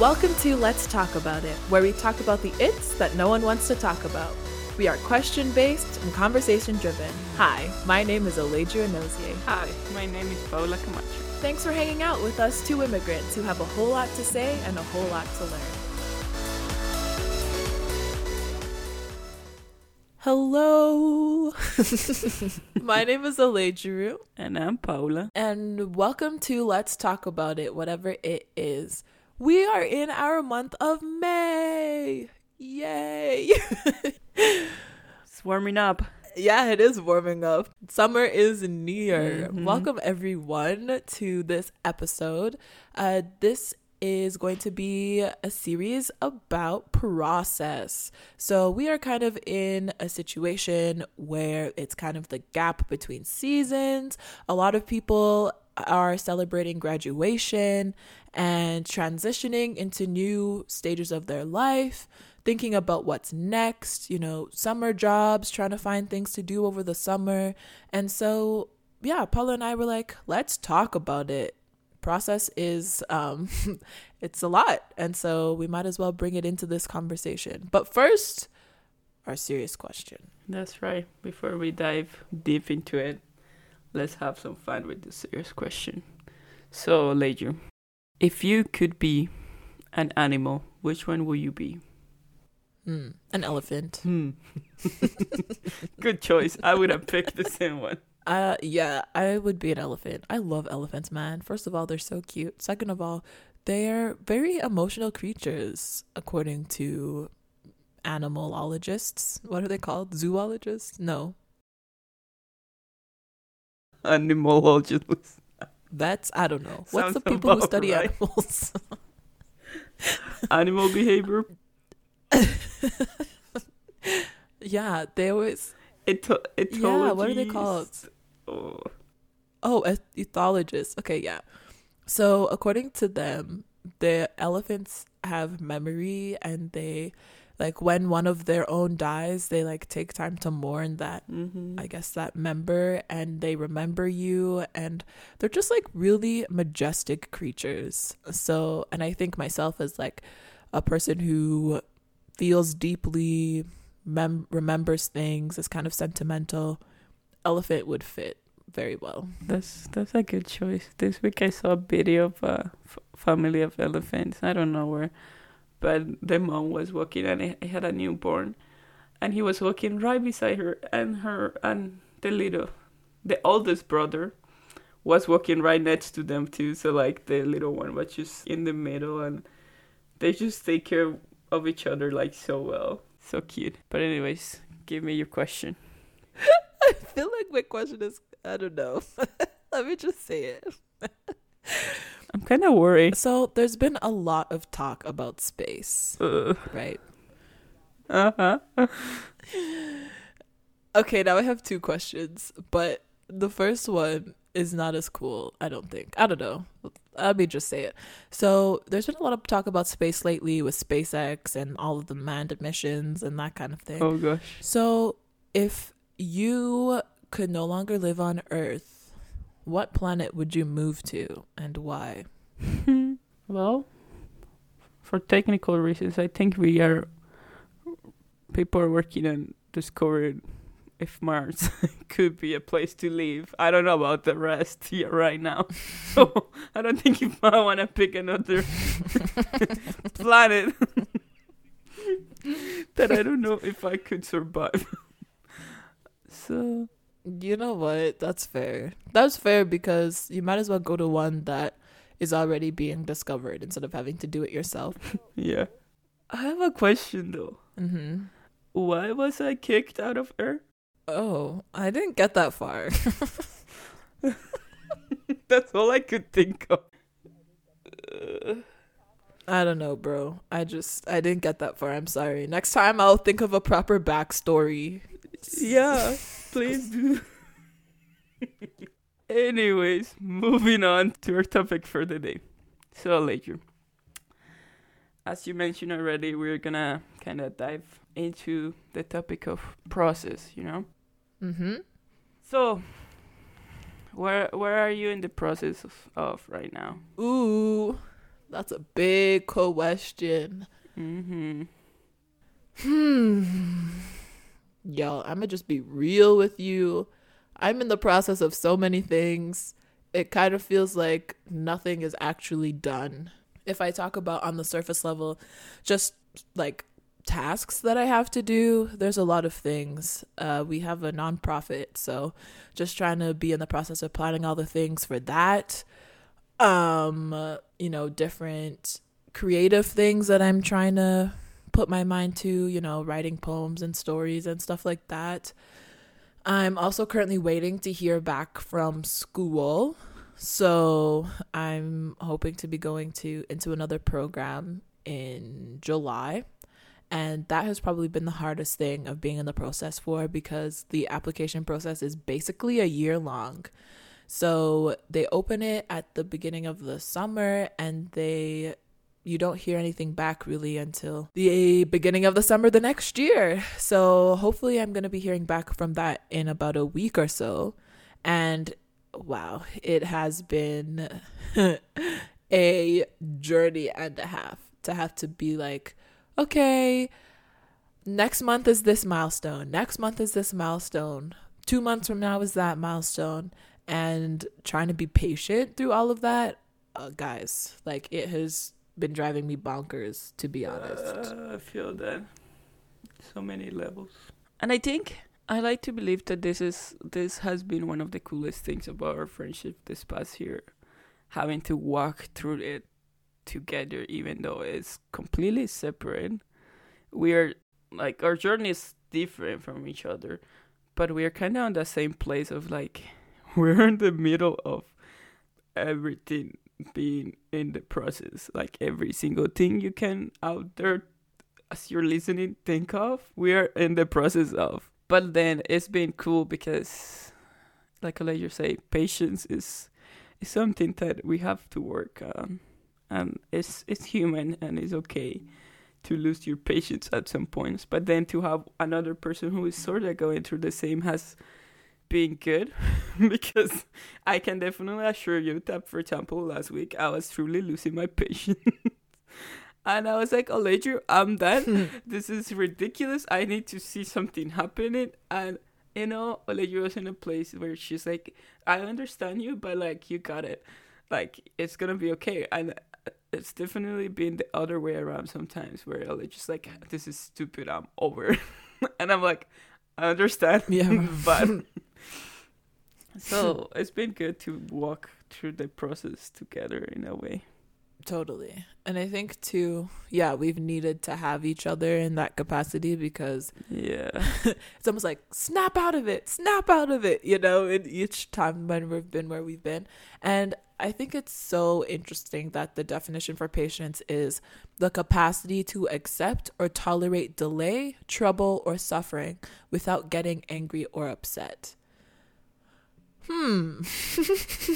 Welcome to Let's Talk About It, where we talk about the it's that no one wants to talk about. We are question based and conversation driven. Hi, my name is Oladria Nozier. Hi, my name is Paula Camacho. Thanks for hanging out with us two immigrants who have a whole lot to say and a whole lot to learn. Hello. My name is Oladru. And I'm Paula. And welcome to Let's Talk About It, whatever it is. We are in our month of May. Yay. it's warming up. Yeah, it is warming up. Summer is near. Mhm. Welcome everyone to this episode. Uh, this is going to be a series about process. So we are kind of in a situation where it's kind of the gap between seasons. A lot of people are celebrating graduation and transitioning into new stages of their life thinking about what's next, you know, summer jobs, trying to find things to do over the summer. And so, yeah, Paula and I were like, let's talk about it. Process is um it's a lot. And so we might as well bring it into this conversation. But first, our serious question. That's right. Before we dive deep into it, let's have some fun with the serious question. So, Leju, if you could be an animal, which one will you be? Hmm, an elephant. Hmm. Good choice. I would have picked the same one. Uh yeah, I would be an elephant. I love elephants, man. First of all, they're so cute. Second of all, they're very emotional creatures according to animalologists. What are they called? Zoologists? No. Animalologist. That's I don't know. What's Sounds the people who study right. animals? Animal behavior. yeah, they always Eto- Yeah, what are they called? Oh. Oh, eth- ethologists. Okay, yeah. So, according to them, the elephants have memory and they like when one of their own dies, they like take time to mourn that Mm-hmm. I guess that member and they remember you and they're just like really majestic creatures. So, and I think myself as like a person who feels deeply, mem- remembers things, is kind of sentimental, elephant would fit very well. That's that's a good choice. This week I saw a video of a f- family of elephants. I don't know where, but the mom was walking and he had a newborn, and he was walking right beside her, and her and the little, the oldest brother, was walking right next to them too. So like the little one was just in the middle, and they just take care of each other like so well. So cute. But anyways, give me your question. I feel like my question is I don't know. Let me just say it. Kind of worried. So, there's been a lot of talk about space, Uh right? Uh huh. Okay, now I have two questions, but the first one is not as cool, I don't think. I don't know. Let me just say it. So, there's been a lot of talk about space lately with SpaceX and all of the manned missions and that kind of thing. Oh gosh. So, if you could no longer live on Earth, what planet would you move to and why? Well, for technical reasons, I think we are people are working on discovering if Mars could be a place to live. I don't know about the rest here right now, so I don't think if I want to pick another planet that I don't know if I could survive. so You know what? That's fair. That's fair because you might as well go to one that is already being discovered instead of having to do it yourself. yeah, I have a question though. Mm-hmm. Why was I kicked out of Earth? Oh, I didn't get that far. That's all I could think of. Uh, I don't know, bro. I just I didn't get that far. I'm sorry. Next time I'll think of a proper backstory. yeah, please do. Anyways, moving on to our topic for the day. So, later, as you mentioned already, we're gonna kind of dive into the topic of process, you know? Mm-hmm. So, where where are you in the process of, of right now? Ooh, That's a big question. Mm-hmm. Hmm. Yo, I'm gonna just be real with you. I'm in the process of so many things. It kind of feels like nothing is actually done. If I talk about on the surface level, just like tasks that I have to do, there's a lot of things. Uh, we have a nonprofit, so just trying to be in the process of planning all the things for that. Um, you know, different creative things that I'm trying to put my mind to, you know, writing poems and stories and stuff like that. I'm also currently waiting to hear back from school. So I'm hoping to be going to into another program in July. And that has probably been the hardest thing of being in the process for because the application process is basically a year long. So they open it at the beginning of the summer and they you don't hear anything back really until the beginning of the summer the next year. So hopefully I'm going to be hearing back from that in about a week or so. And wow, it has been a journey and a half to have to be like, okay, next month is this milestone. Next month is this milestone. 2 months from now is that milestone and trying to be patient through all of that. Uh, guys, like it has been driving me bonkers, to be honest. Uh, I feel that so many levels, and I think I like to believe that this is this has been one of the coolest things about our friendship this past year, having to walk through it together, even though it's completely separate. We are like our journey is different from each other, but we are kind of on the same place of like we're in the middle of everything being in the process. Like every single thing you can out there as you're listening think of, we are in the process of. But then it's been cool because like I let you say, patience is is something that we have to work on. And it's it's human and it's okay to lose your patience at some points. But then to have another person who is sort of going through the same has being good because I can definitely assure you that, for example, last week I was truly losing my patience. and I was like, Oledru, I'm done. this is ridiculous. I need to see something happening. And, you know, Oledru was in a place where she's like, I understand you, but like, you got it. Like, it's going to be okay. And uh, it's definitely been the other way around sometimes where Oledru's like, this is stupid. I'm over. and I'm like, I understand. Yeah. but so it's been good to walk through the process together in a way. Totally. And I think too, yeah, we've needed to have each other in that capacity because Yeah. it's almost like snap out of it, snap out of it, you know, in each time when we've been where we've been. And I think it's so interesting that the definition for patience is the capacity to accept or tolerate delay, trouble, or suffering without getting angry or upset. Hmm.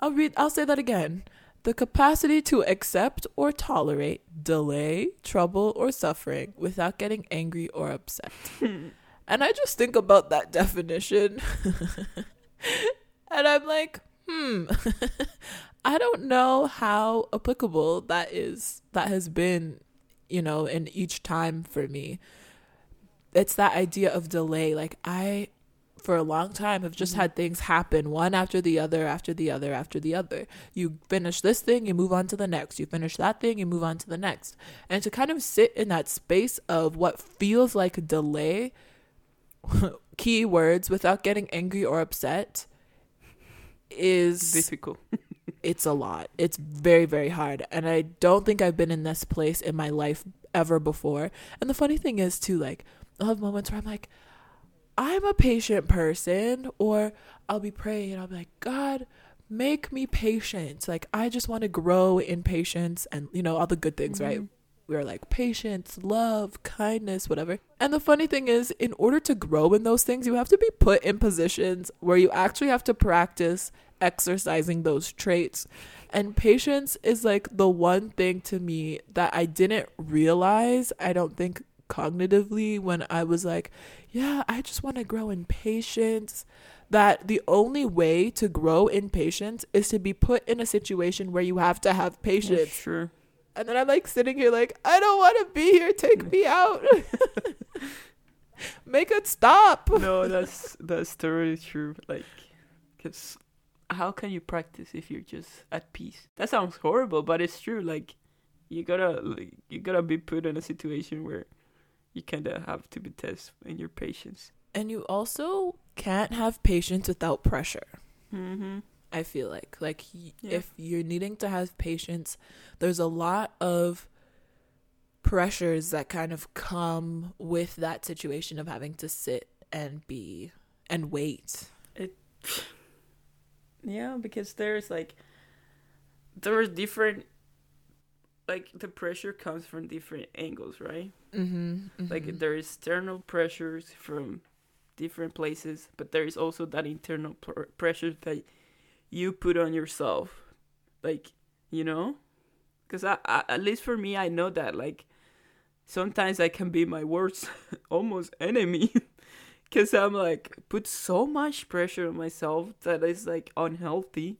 I'll read I'll say that again. The capacity to accept or tolerate delay, trouble, or suffering without getting angry or upset. and I just think about that definition. and I'm like, hmm. I don't know how applicable that is that has been, you know, in each time for me. It's that idea of delay. Like I for a long time have just Mhm. had things happen one after the other after the other after the other you finish this thing you move on to the next you finish that thing you move on to the next and to kind of sit in that space of what feels like a delay key words without getting angry or upset is Difficult. it's a lot. It's very, very hard. And I don't think I've been in this place in my life ever before. And the funny thing is, too, like, I'll have moments where I'm like, I'm a patient person, or I'll be praying and I'll be like, God, make me patient. Like, I just want to grow in patience and, you know, all the good things, right? Mhm. we're like patience, love, kindness, whatever. And the funny thing is, in order to grow in those things, you have to be put in positions where you actually have to practice exercising those traits. And patience is like the one thing to me that I didn't realize, I don't think cognitively, when I was like, yeah, I just want to grow in patience. that the only way to grow in patience is to be put in a situation where you have to have patience. Sure. And then I'm like sitting here like, I don't want to be here. Take me out. Make it stop. no, that's that's totally true. Like, cause how can you practice if you're just at peace? That sounds horrible, but it's true. Like, you gotta like, you gotta be put in a situation where you kind of have to be tested in your patience. And you also can't have patience without pressure. Mm-hmm. I feel like like y- Yeah. if you're needing to have patience, there's a lot of pressures that kind of come with that situation of having to sit and be and wait. It Yeah, because there's like there's different like the pressure comes from different angles, right? Mm-hmm. Like there is external pressures from different places, but there is also that internal pr- pressure that you put on yourself, like you know, because I, I at least for me, I know that like sometimes I can be my worst almost enemy. Cause I'm like put so much pressure on myself that is like unhealthy.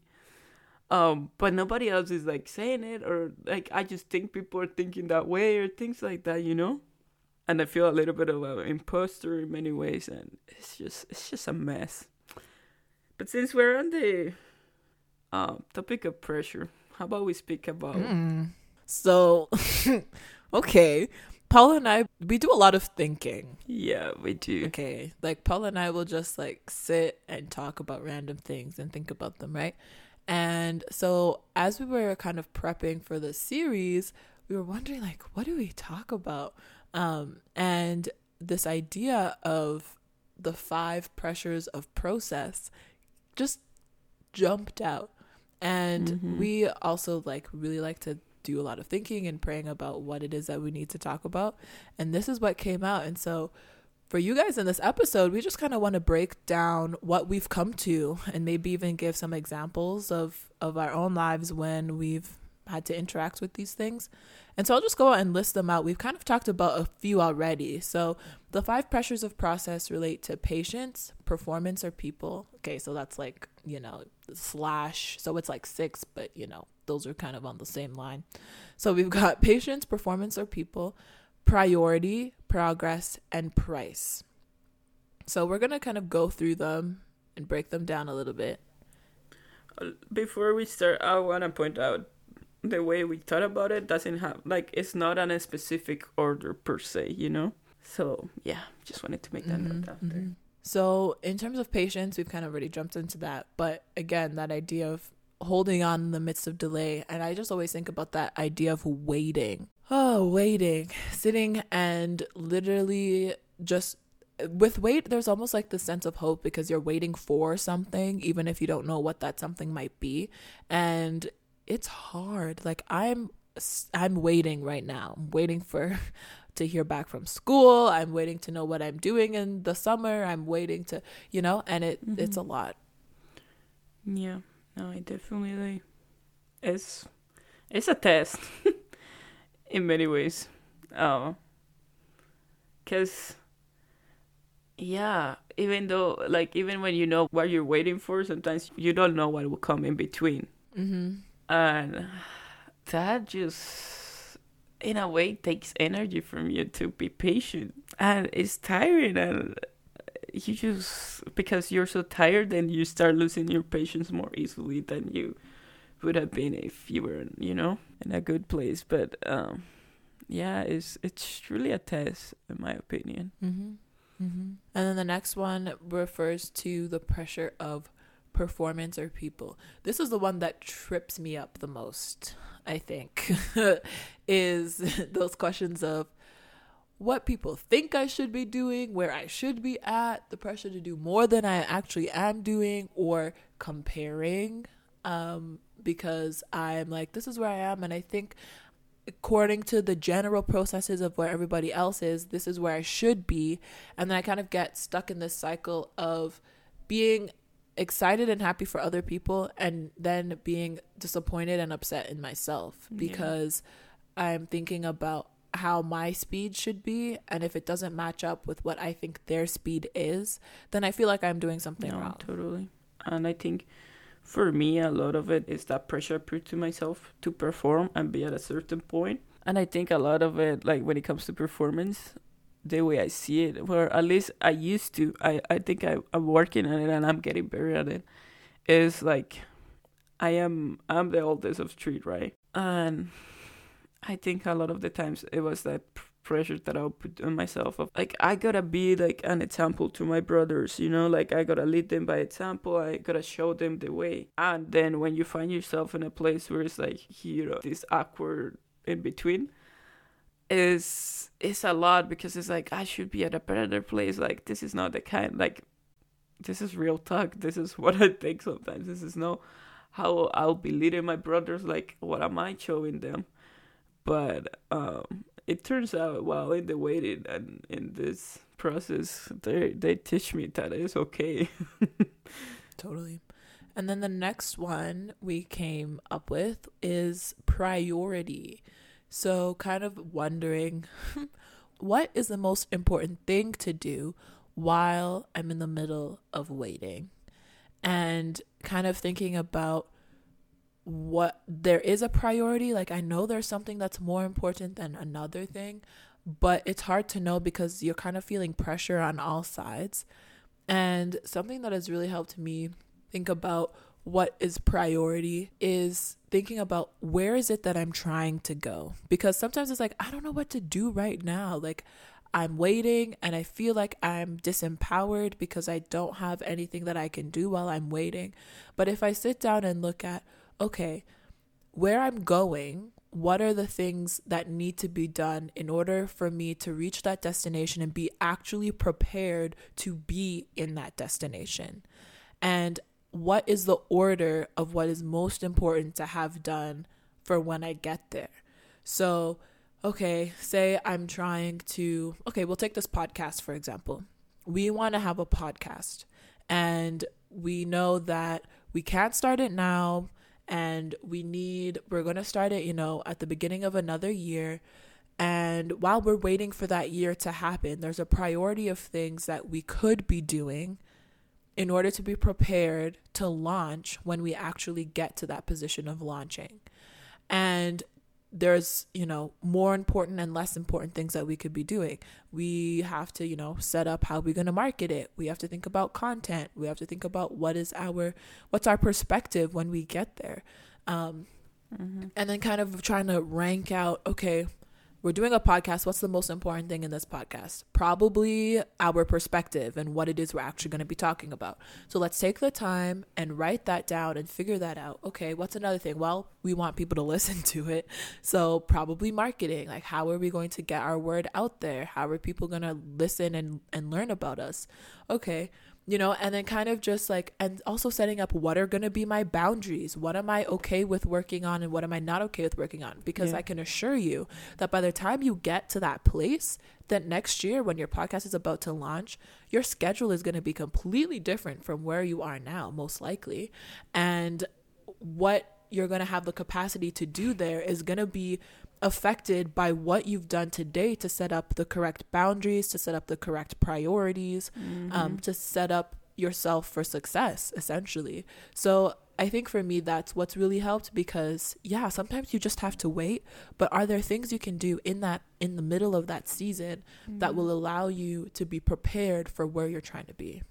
Um, but nobody else is like saying it or like I just think people are thinking that way or things like that, you know? And I feel a little bit of an imposter in many ways and it's just it's just a mess. But since we're on the uh, topic of pressure, how about we speak about Mm. So, okay, Paula and I we do a lot of thinking. Yeah, we do. Okay, like Paula and I will just like sit and talk about random things and think about them, right? And so as we were kind of prepping for the series, we were wondering like what do we talk about? Um and this idea of the five pressures of process just jumped out. And Mhm. we also like really like to do a lot of thinking and praying about what it is that we need to talk about. And this is what came out. And so for you guys in this episode, we just kind of want to break down what we've come to and maybe even give some examples of of our own lives when we've had to interact with these things. And so I'll just go out and list them out. We've kind of talked about a few already. So the five pressures of process relate to patience, performance, or people. Okay, so that's like, you know, slash. So it's like six, but you know, those are kind of on the same line. So we've got patience, performance, or people, priority, progress, and price. So we're going to kind of go through them and break them down a little bit. Uh, Before we start, I want to point out the way we thought about it doesn't have like it's not on a specific order per se, you know. So yeah, just wanted to make that Mhm, note after. mhm. So, in terms of patience, we've kind of already jumped into that. But again, that idea of holding on in the midst of delay. And I just always think about that idea of waiting. Oh, waiting. Sitting and literally just with wait, there's almost like the sense of hope because you're waiting for something, even if you don't know what that something might be. And it's hard. Like, I'm. I'm waiting right now. I'm waiting for to hear back from school. I'm waiting to know what I'm doing in the summer. I'm waiting to, you know, and it mm-hmm. it's a lot. Yeah, no, it definitely is. It's a test in many ways. Uh, cause yeah, even though like even when you know what you're waiting for, sometimes you don't know what will come in between. Mm-hmm. and that just in a way takes energy from you to be patient and it's tiring and you just because you're so tired then you start losing your patience more easily than you would have been if you were you know in a good place but um yeah it's it's truly a test in my opinion Mm-hmm. Mm-hmm. And then the next one refers to the pressure of performance or people. This is the one that trips me up the most, I think, is those questions of what people think I should be doing, where I should be at, the pressure to do more than I actually am doing, or comparing. Um, because I'm like, this is where I am, and I think according to the general processes of where everybody else is, this is where I should be. And then I kind of get stuck in this cycle of being excited and happy for other people and then being disappointed and upset in myself Yeah. because I'm thinking about how my speed should be and if it doesn't match up with what I think their speed is, then I feel like I'm doing something no, wrong. Totally. And I think for me a lot of it is that pressure I put to myself to perform and be at a certain point. And I think a lot of it like when it comes to performance, the way I see it, or at least I used to, I, I think I, I'm working on it and I'm getting better at it, is like I am I'm the oldest of street, right? And I think a lot of the times it was that pressure that I would put on myself of like I gotta be like an example to my brothers, you know, like I gotta lead them by example, I gotta show them the way. And then when you find yourself in a place where it's like you know, this awkward in between is it's a lot because it's like I should be at a better place. Like this is not the kind like this is real talk. This is what I think sometimes. This is no how I'll be leading my brothers. Like what am I showing them? But um, it turns out while in the waiting and in this process, they they teach me that it's okay. totally. And then the next one we came up with is priority. So, kind of wondering what is the most important thing to do while I'm in the middle of waiting? And kind of thinking about what there is a priority. Like, I know there's something that's more important than another thing, but it's hard to know because you're kind of feeling pressure on all sides. And something that has really helped me think about what is priority is thinking about where is it that I'm trying to go because sometimes it's like I don't know what to do right now like I'm waiting and I feel like I'm disempowered because I don't have anything that I can do while I'm waiting but if I sit down and look at okay where I'm going what are the things that need to be done in order for me to reach that destination and be actually prepared to be in that destination and what is the order of what is most important to have done for when I get there. So, okay, say I'm trying to, okay, we'll take this podcast for example. We want to have a podcast and we know that we can't start it now and we need, we're going to start it, you know, at the beginning of another year. And while we're waiting for that year to happen, there's a priority of things that we could be doing in order to be prepared to launch when we actually get to that position of launching. And there's, you know, more important and less important things that we could be doing. We have to, you know, set up how we're going to market it. We have to think about content. We have to think about what is our what's our perspective when we get there. Um, mm-hmm. and then kind of trying to rank out, okay, we're doing a podcast. What's the most important thing in this podcast? Probably our perspective and what it is we're actually going to be talking about. So let's take the time and write that down and figure that out. Okay, what's another thing? Well, we want people to listen to it. So probably marketing. Like, how are we going to get our word out there? How are people going to listen and, and learn about us? Okay you know, and then kind of just like, and also setting up what are going to be my boundaries. What am I okay with working on and what am I not okay with working on? Because yeah. I can assure you that by the time you get to that place, that next year when your podcast is about to launch, your schedule is going to be completely different from where you are now, most likely. And what you're going to have the capacity to do there is going to be affected by what you've done today to set up the correct boundaries, to set up the correct priorities, um, mm-hmm. um, to set up yourself for success, essentially. So I think for me, that's what's really helped because, yeah, sometimes you just have to wait. But are there things you can do in that, in the middle of that season mm-hmm. that will allow you to be prepared for where you're trying to be?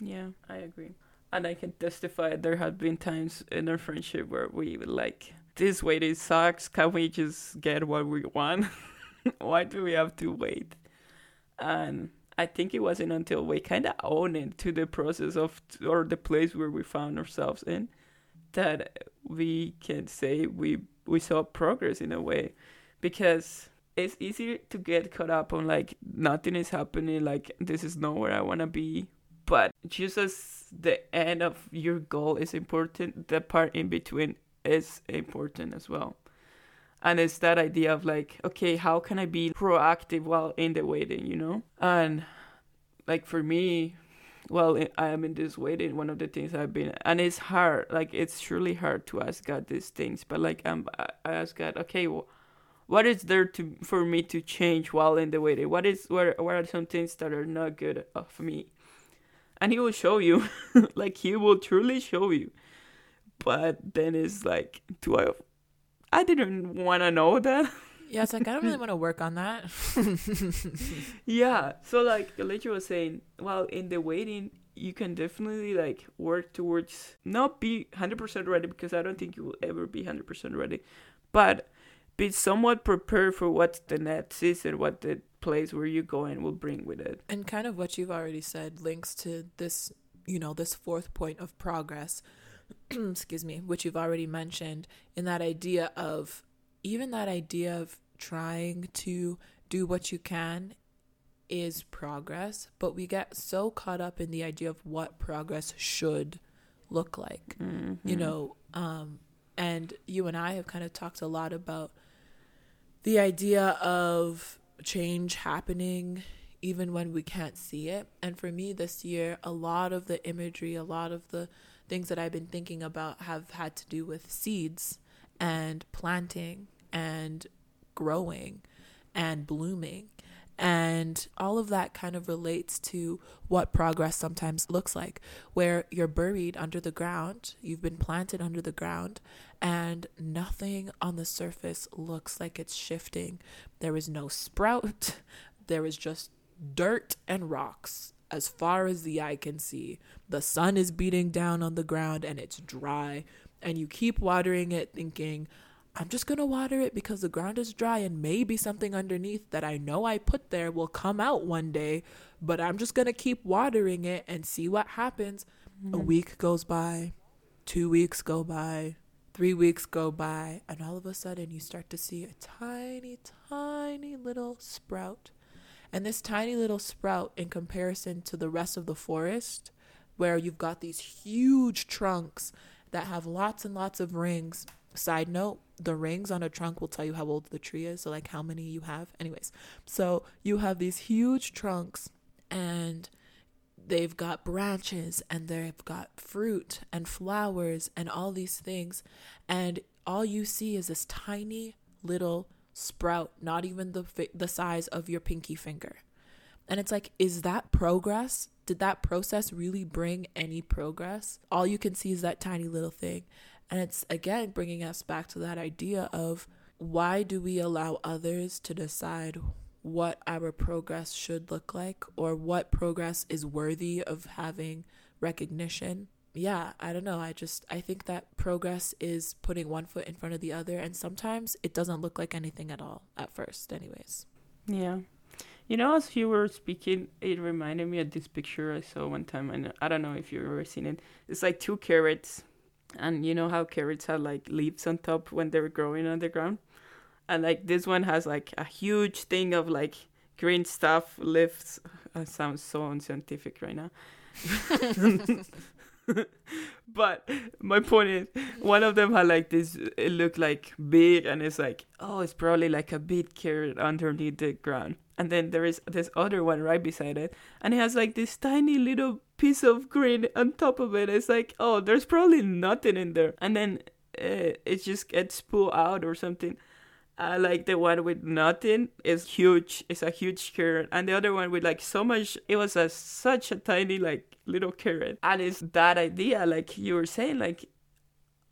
Yeah, I agree. And I can testify there have been times in our friendship where we would like this waiting sucks. Can we just get what we want? Why do we have to wait? And I think it wasn't until we kind of owned it to the process of or the place where we found ourselves in that we can say we we saw progress in a way because it's easy to get caught up on like nothing is happening like this is not where i want to be but just as the end of your goal is important the part in between is important as well. And it's that idea of like, okay, how can I be proactive while in the waiting, you know? And like for me, well, I am in this waiting. One of the things I've been, and it's hard. Like it's surely hard to ask God these things. But like, um, I'm, I ask God, okay, well, what is there to for me to change while in the waiting? What is what what are some things that are not good of me? And he will show you, like he will truly show you. But then it's like, do I? I didn't want to know that. Yeah, it's like I don't really want to work on that. yeah. So like Alicia was saying, well, in the waiting, you can definitely like work towards not be hundred percent ready because I don't think you will ever be hundred percent ready, but be somewhat prepared for what the next is and what the place where you're going will bring with it. And kind of what you've already said links to this, you know, this fourth point of progress. excuse me, which you've already mentioned in that idea of even that idea of trying to do what you can is progress, but we get so caught up in the idea of what progress should look like. Mm-hmm. You know, um, and you and I have kind of talked a lot about the idea of change happening even when we can't see it. And for me this year, a lot of the imagery, a lot of the things that I've been thinking about have had to do with seeds and planting and growing and blooming. And all of that kind of relates to what progress sometimes looks like, where you're buried under the ground, you've been planted under the ground, and nothing on the surface looks like it's shifting. There is no sprout, there is just dirt and rocks as far as the eye can see. The sun is beating down on the ground and it's dry, and you keep watering it thinking, I'm just going to water it because the ground is dry and maybe something underneath that I know I put there will come out one day, but I'm just going to keep watering it and see what happens. Mm-hmm. A week goes by, two weeks go by, three weeks go by, and all of a sudden you start to see a tiny, tiny little sprout. And this tiny little sprout, in comparison to the rest of the forest, where you've got these huge trunks that have lots and lots of rings. Side note, the rings on a trunk will tell you how old the tree is, so like how many you have. Anyways, so you have these huge trunks and they've got branches and they've got fruit and flowers and all these things and all you see is this tiny little sprout not even the the size of your pinky finger. And it's like is that progress? Did that process really bring any progress? All you can see is that tiny little thing. And it's again bringing us back to that idea of why do we allow others to decide what our progress should look like or what progress is worthy of having recognition? Yeah, I don't know. I just I think that progress is putting one foot in front of the other and sometimes it doesn't look like anything at all at first anyways. Yeah. You know, as you were speaking, it reminded me of this picture I saw one time, and I don't know if you've ever seen it. It's like two carrots and you know how carrots have like leaves on top when they're growing on the ground and like this one has like a huge thing of like green stuff leaves sounds so unscientific right now but my point is one of them had like this it looked like big and it's like oh it's probably like a big carrot underneath the ground. And then there is this other one right beside it and it has like this tiny little piece of green on top of it. It's like oh there's probably nothing in there. And then uh, it just gets pulled out or something uh, like the one with nothing is huge it's a huge carrot and the other one with like so much it was a such a tiny like little carrot and it's that idea like you were saying like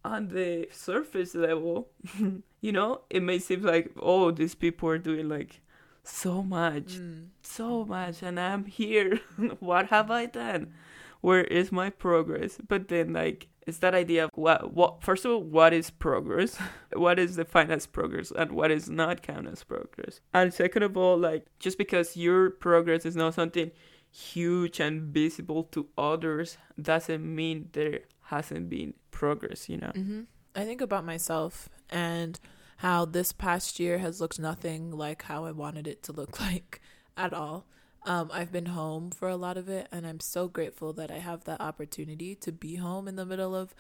on the surface level you know it may seem like oh these people are doing like so much, mm. so much, and I'm here. what have I done? Where is my progress? But then, like, it's that idea of what, what, first of all, what is progress? what is defined as progress and what is not counted as progress? And second of all, like, just because your progress is not something huge and visible to others doesn't mean there hasn't been progress, you know? Mm-hmm. I think about myself and how this past year has looked nothing like how I wanted it to look like at all. Um, I've been home for a lot of it, and I'm so grateful that I have that opportunity to be home in the middle of,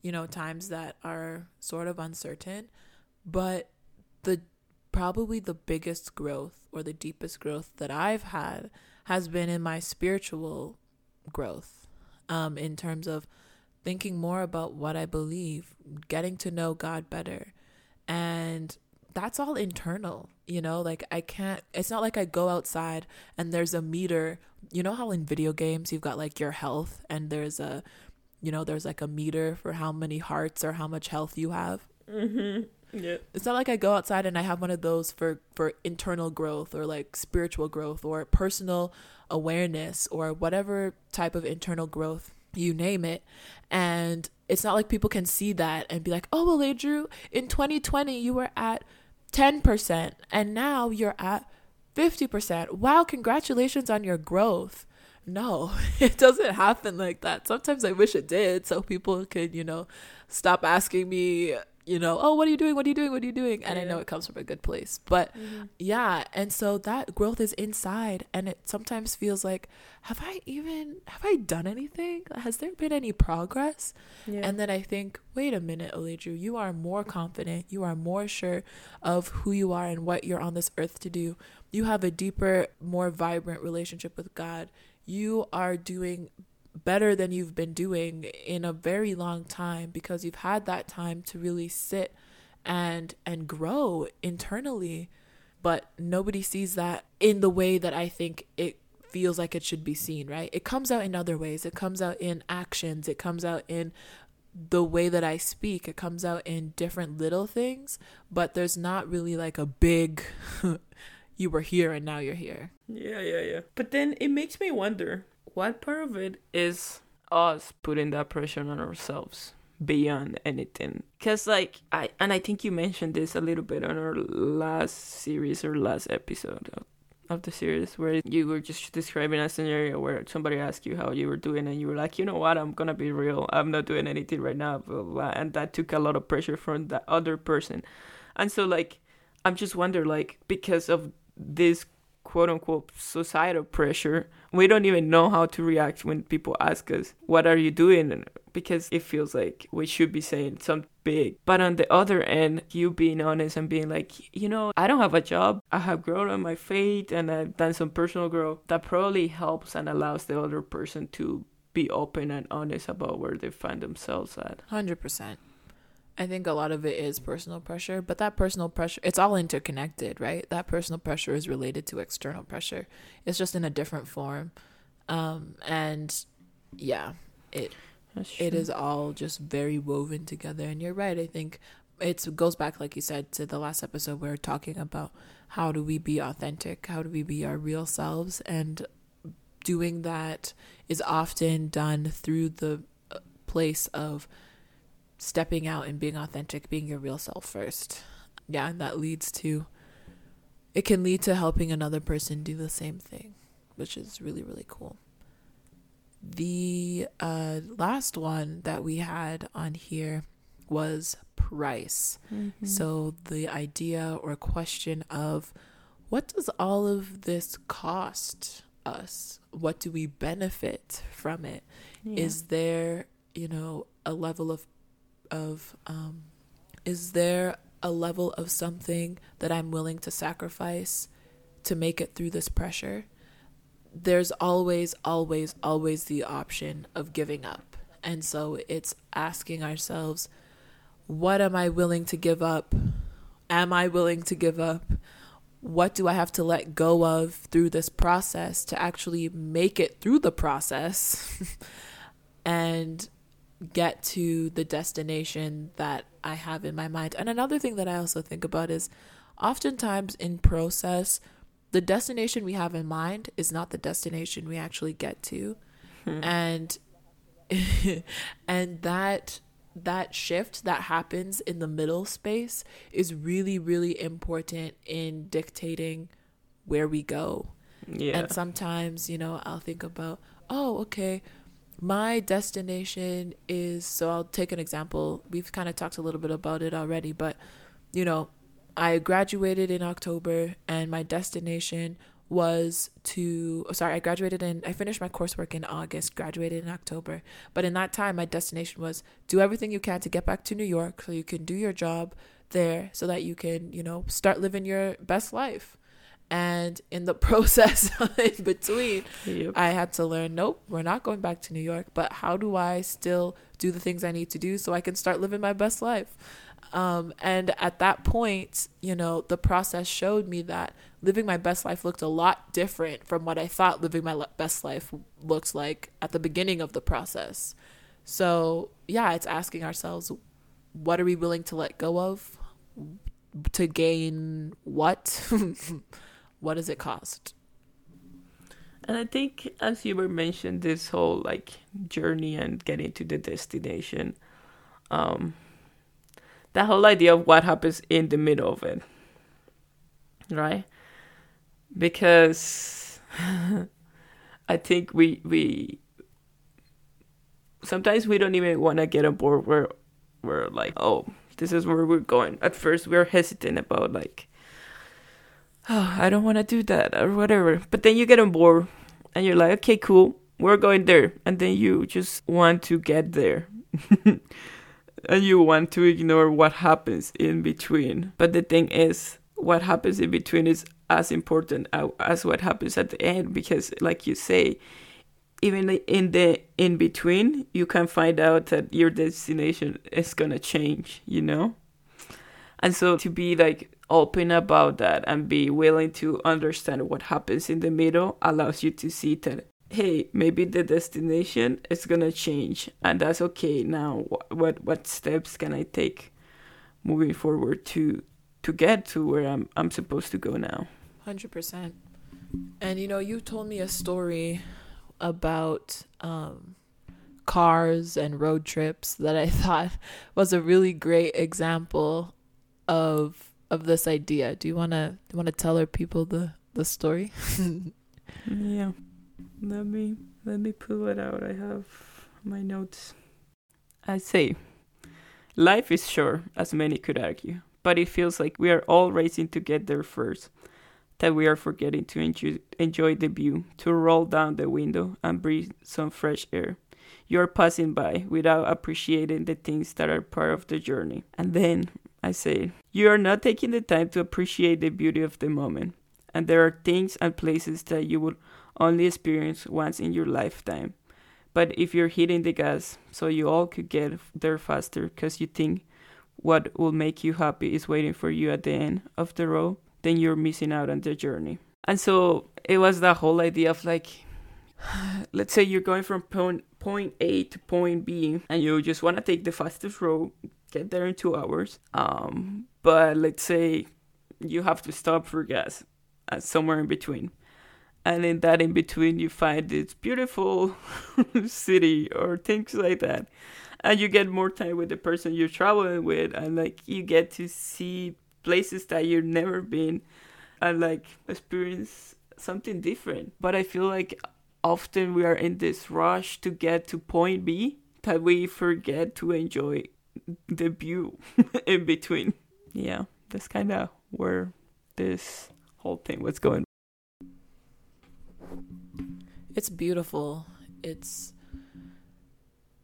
you know, times that are sort of uncertain. But the probably the biggest growth or the deepest growth that I've had has been in my spiritual growth, um, in terms of thinking more about what I believe, getting to know God better, and that's all internal, you know? Like I can't it's not like I go outside and there's a meter. You know how in video games you've got like your health and there's a you know, there's like a meter for how many hearts or how much health you have. Mhm. Yeah. It's not like I go outside and I have one of those for for internal growth or like spiritual growth or personal awareness or whatever type of internal growth you name it. And it's not like people can see that and be like, "Oh, well, Adru, in 2020 you were at 10% and now you're at 50%. Wow, congratulations on your growth." No, it doesn't happen like that. Sometimes I wish it did so people could, you know, stop asking me you know, oh, what are you doing? What are you doing? What are you doing? And I know it comes from a good place. But Mm-hmm. yeah, and so that growth is inside and it sometimes feels like have I even have I done anything? Has there been any progress? Yeah. And then I think, wait a minute, Oliju, you are more confident. You are more sure of who you are and what you're on this earth to do. You have a deeper, more vibrant relationship with God. You are doing better than you've been doing in a very long time because you've had that time to really sit and and grow internally but nobody sees that in the way that I think it feels like it should be seen, right? It comes out in other ways. It comes out in actions. It comes out in the way that I speak. It comes out in different little things, but there's not really like a big you were here and now you're here. Yeah, yeah, yeah. But then it makes me wonder what part of it is us putting that pressure on ourselves beyond anything. Because, like, I, and I think you mentioned this a little bit on our last series or last episode of, of the series where you were just describing a scenario where somebody asked you how you were doing and you were like, you know what, I'm gonna be real. I'm not doing anything right now, blah, blah, blah. And that took a lot of pressure from that other person. And so, like, I'm just wonder, like, because of this quote unquote societal pressure, we don't even know how to react when people ask us, What are you doing? Because it feels like we should be saying something big. But on the other end, you being honest and being like, You know, I don't have a job. I have grown on my faith and I've done some personal growth. That probably helps and allows the other person to be open and honest about where they find themselves at. 100%. I think a lot of it is personal pressure, but that personal pressure, it's all interconnected, right? That personal pressure is related to external pressure. It's just in a different form. Um, and yeah, it it is all just very woven together. And you're right. I think it goes back, like you said, to the last episode we were talking about how do we be authentic? How do we be our real selves? And doing that is often done through the uh, place of stepping out and being authentic, being your real self first. Yeah, and that leads to it can lead to helping another person do the same thing, which is really really cool. The uh, last one that we had on here was price. Mhm. So the idea or question of what does all of this cost us? What do we benefit from it? Yeah. Is there, you know, a level of of um is there a level of something that I'm willing to sacrifice to make it through this pressure? There's always always always the option of giving up. And so it's asking ourselves what am I willing to give up? Am I willing to give up? What do I have to let go of through this process to actually make it through the process and get to the destination that I have in my mind? And another thing that I also think about is oftentimes in process, the destination we have in mind is not the destination we actually get to. Hmm. And and that that shift that happens in the middle space is really really important in dictating where we go yeah. and sometimes you know i'll think about oh okay my destination is so i'll take an example. We've kind of talked a little bit about it already but you know i graduated in october and my destination was to oh, sorry i graduated in i finished my coursework in august graduated in october. But in that time my destination was do everything you can to get back to new york so you can do your job there so that you can you know start living your best life and in the process in between Yep. I had to learn, nope, we're not going back to New York, but how do I still do the things I need to do so I can start living my best life? Um, and at that point, you know, the process showed me that living my best life looked a lot different from what I thought living my best life looked like at the beginning of the process. So, yeah, it's asking ourselves what are we willing to let go of to gain what? what does it cost? And I think, as you were mentioned, this whole like journey and getting to the destination, um, that whole idea of what happens in the middle of it, right? Because I think we we sometimes we don't even want to get on board where we're like, oh, this is where we're going. At first, we're hesitant about like oh, I don't want to do that or whatever. But then you get on board and you're like, okay, cool, we're going there. And then you just want to get there. and you want to ignore what happens in between. But the thing is, what happens in between is as important as what happens at the end because, like you say, even in the in between, you can find out that your destination is gonna change, you know? And so to be like open about that and be willing to understand what happens in the middle allows you to see that hey maybe the destination is gonna change and that's okay. Now what what steps can i take moving forward to to get to where i'm i'm supposed to go now? 100% and you know you told me a story about um cars and road trips that i thought was a really great example of of this idea. Do you wanna want to tell our people the the story? yeah, let me let me pull it out. I have my notes. I say, life is sure, as many could argue, but it feels like we are all racing to get there first. That we are forgetting to enjoy, enjoy the view, to roll down the window and breathe some fresh air. You are passing by without appreciating the things that are part of the journey. And then I say, you are not taking the time to appreciate the beauty of the moment. And there are things and places that you will only experience once in your lifetime. But if you're hitting the gas so you all could get there faster because you think what will make you happy is waiting for you at the end of the road, then you're missing out on the journey. And so it was the whole idea of like, let's say you're going from point, point A to point B and you just want to take the fastest road, get there in two hours. Um, but let's say you have to stop for gas at somewhere in between. And in that in between, you find this beautiful city or things like that. And you get more time with the person you're traveling with, and like you get to see places that you've never been and like experience something different. But I feel like often we are in this rush to get to point B that we forget to enjoy view in between. Yeah, that's kind of where this whole thing was going. It's beautiful. It's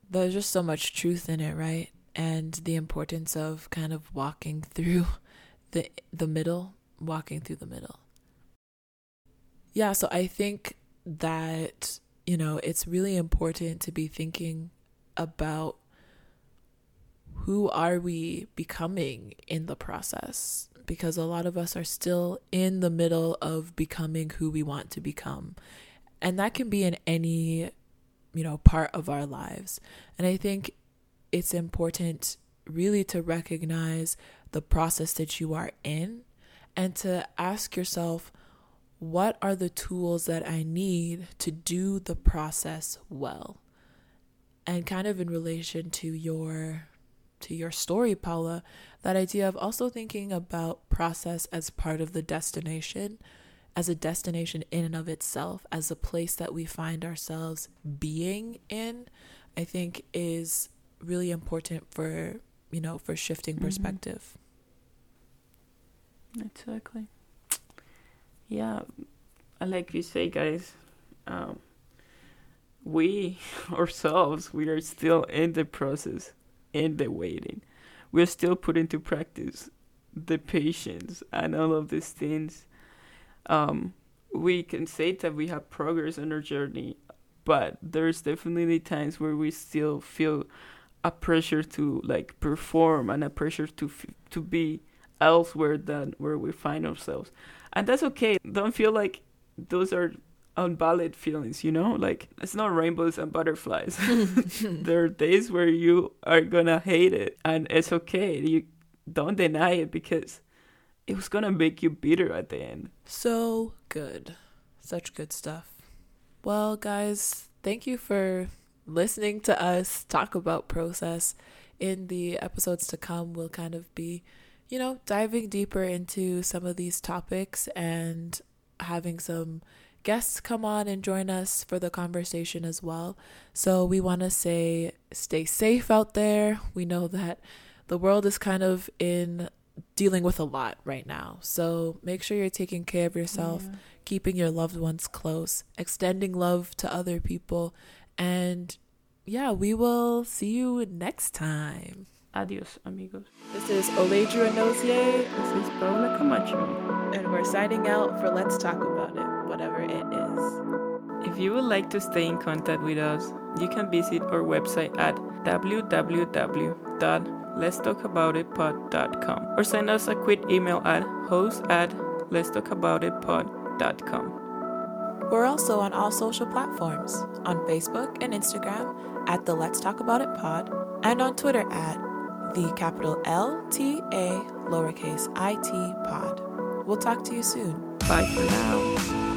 there's just so much truth in it, right? And the importance of kind of walking through the the middle, walking through the middle. Yeah, so I think that you know, it's really important to be thinking about who are we becoming in the process? Because a lot of us are still in the middle of becoming who we want to become. And that can be in any, you know, part of our lives. And I think it's important really to recognize the process that you are in and to ask yourself, what are the tools that I need to do the process well? And kind of in relation to your to your story, Paula, that idea of also thinking about process as part of the destination, as a destination in and of itself, as a place that we find ourselves being in, I think is really important for, you know, for shifting mm-hmm. perspective. Exactly. Yeah, like you say, guys, um, we ourselves, we are still in the process in the waiting. We're still putting to practice the patience and all of these things. Um, we can say that we have progress on our journey, but there's definitely times where we still feel a pressure to like perform and a pressure to f- to be elsewhere than where we find ourselves and that's okay don't feel like those are unvalid feelings you know like it's not rainbows and butterflies there are days where you are gonna hate it and it's okay you don't deny it because it was gonna make you bitter at the end So good. Such good stuff. Well, guys, thank you for listening to us talk about process. In the episodes to come, we'll kind of be, you know, diving deeper into some of these topics and having some guests come on and join us for the conversation as well. So we want to say stay safe out there. We know that the world is kind of in dealing with a lot right now. So make sure you're taking care of yourself, Yeah. keeping your loved ones close, extending love to other people. And yeah, we will see you next time. adios amigos This is Oledra Nozier, this is paula camacho and we're signing out for Let's Talk About It, whatever it is. If you would like to stay in contact with us, you can visit our website at www.letstalkaboutitpod.com or send us a quick email at host at letstalkaboutitpod.com. We're also on all social platforms on Facebook and Instagram at the Let's Talk About It Pod and on Twitter at the capital L T A lowercase I T pod. We'll talk to you soon. Bye for now.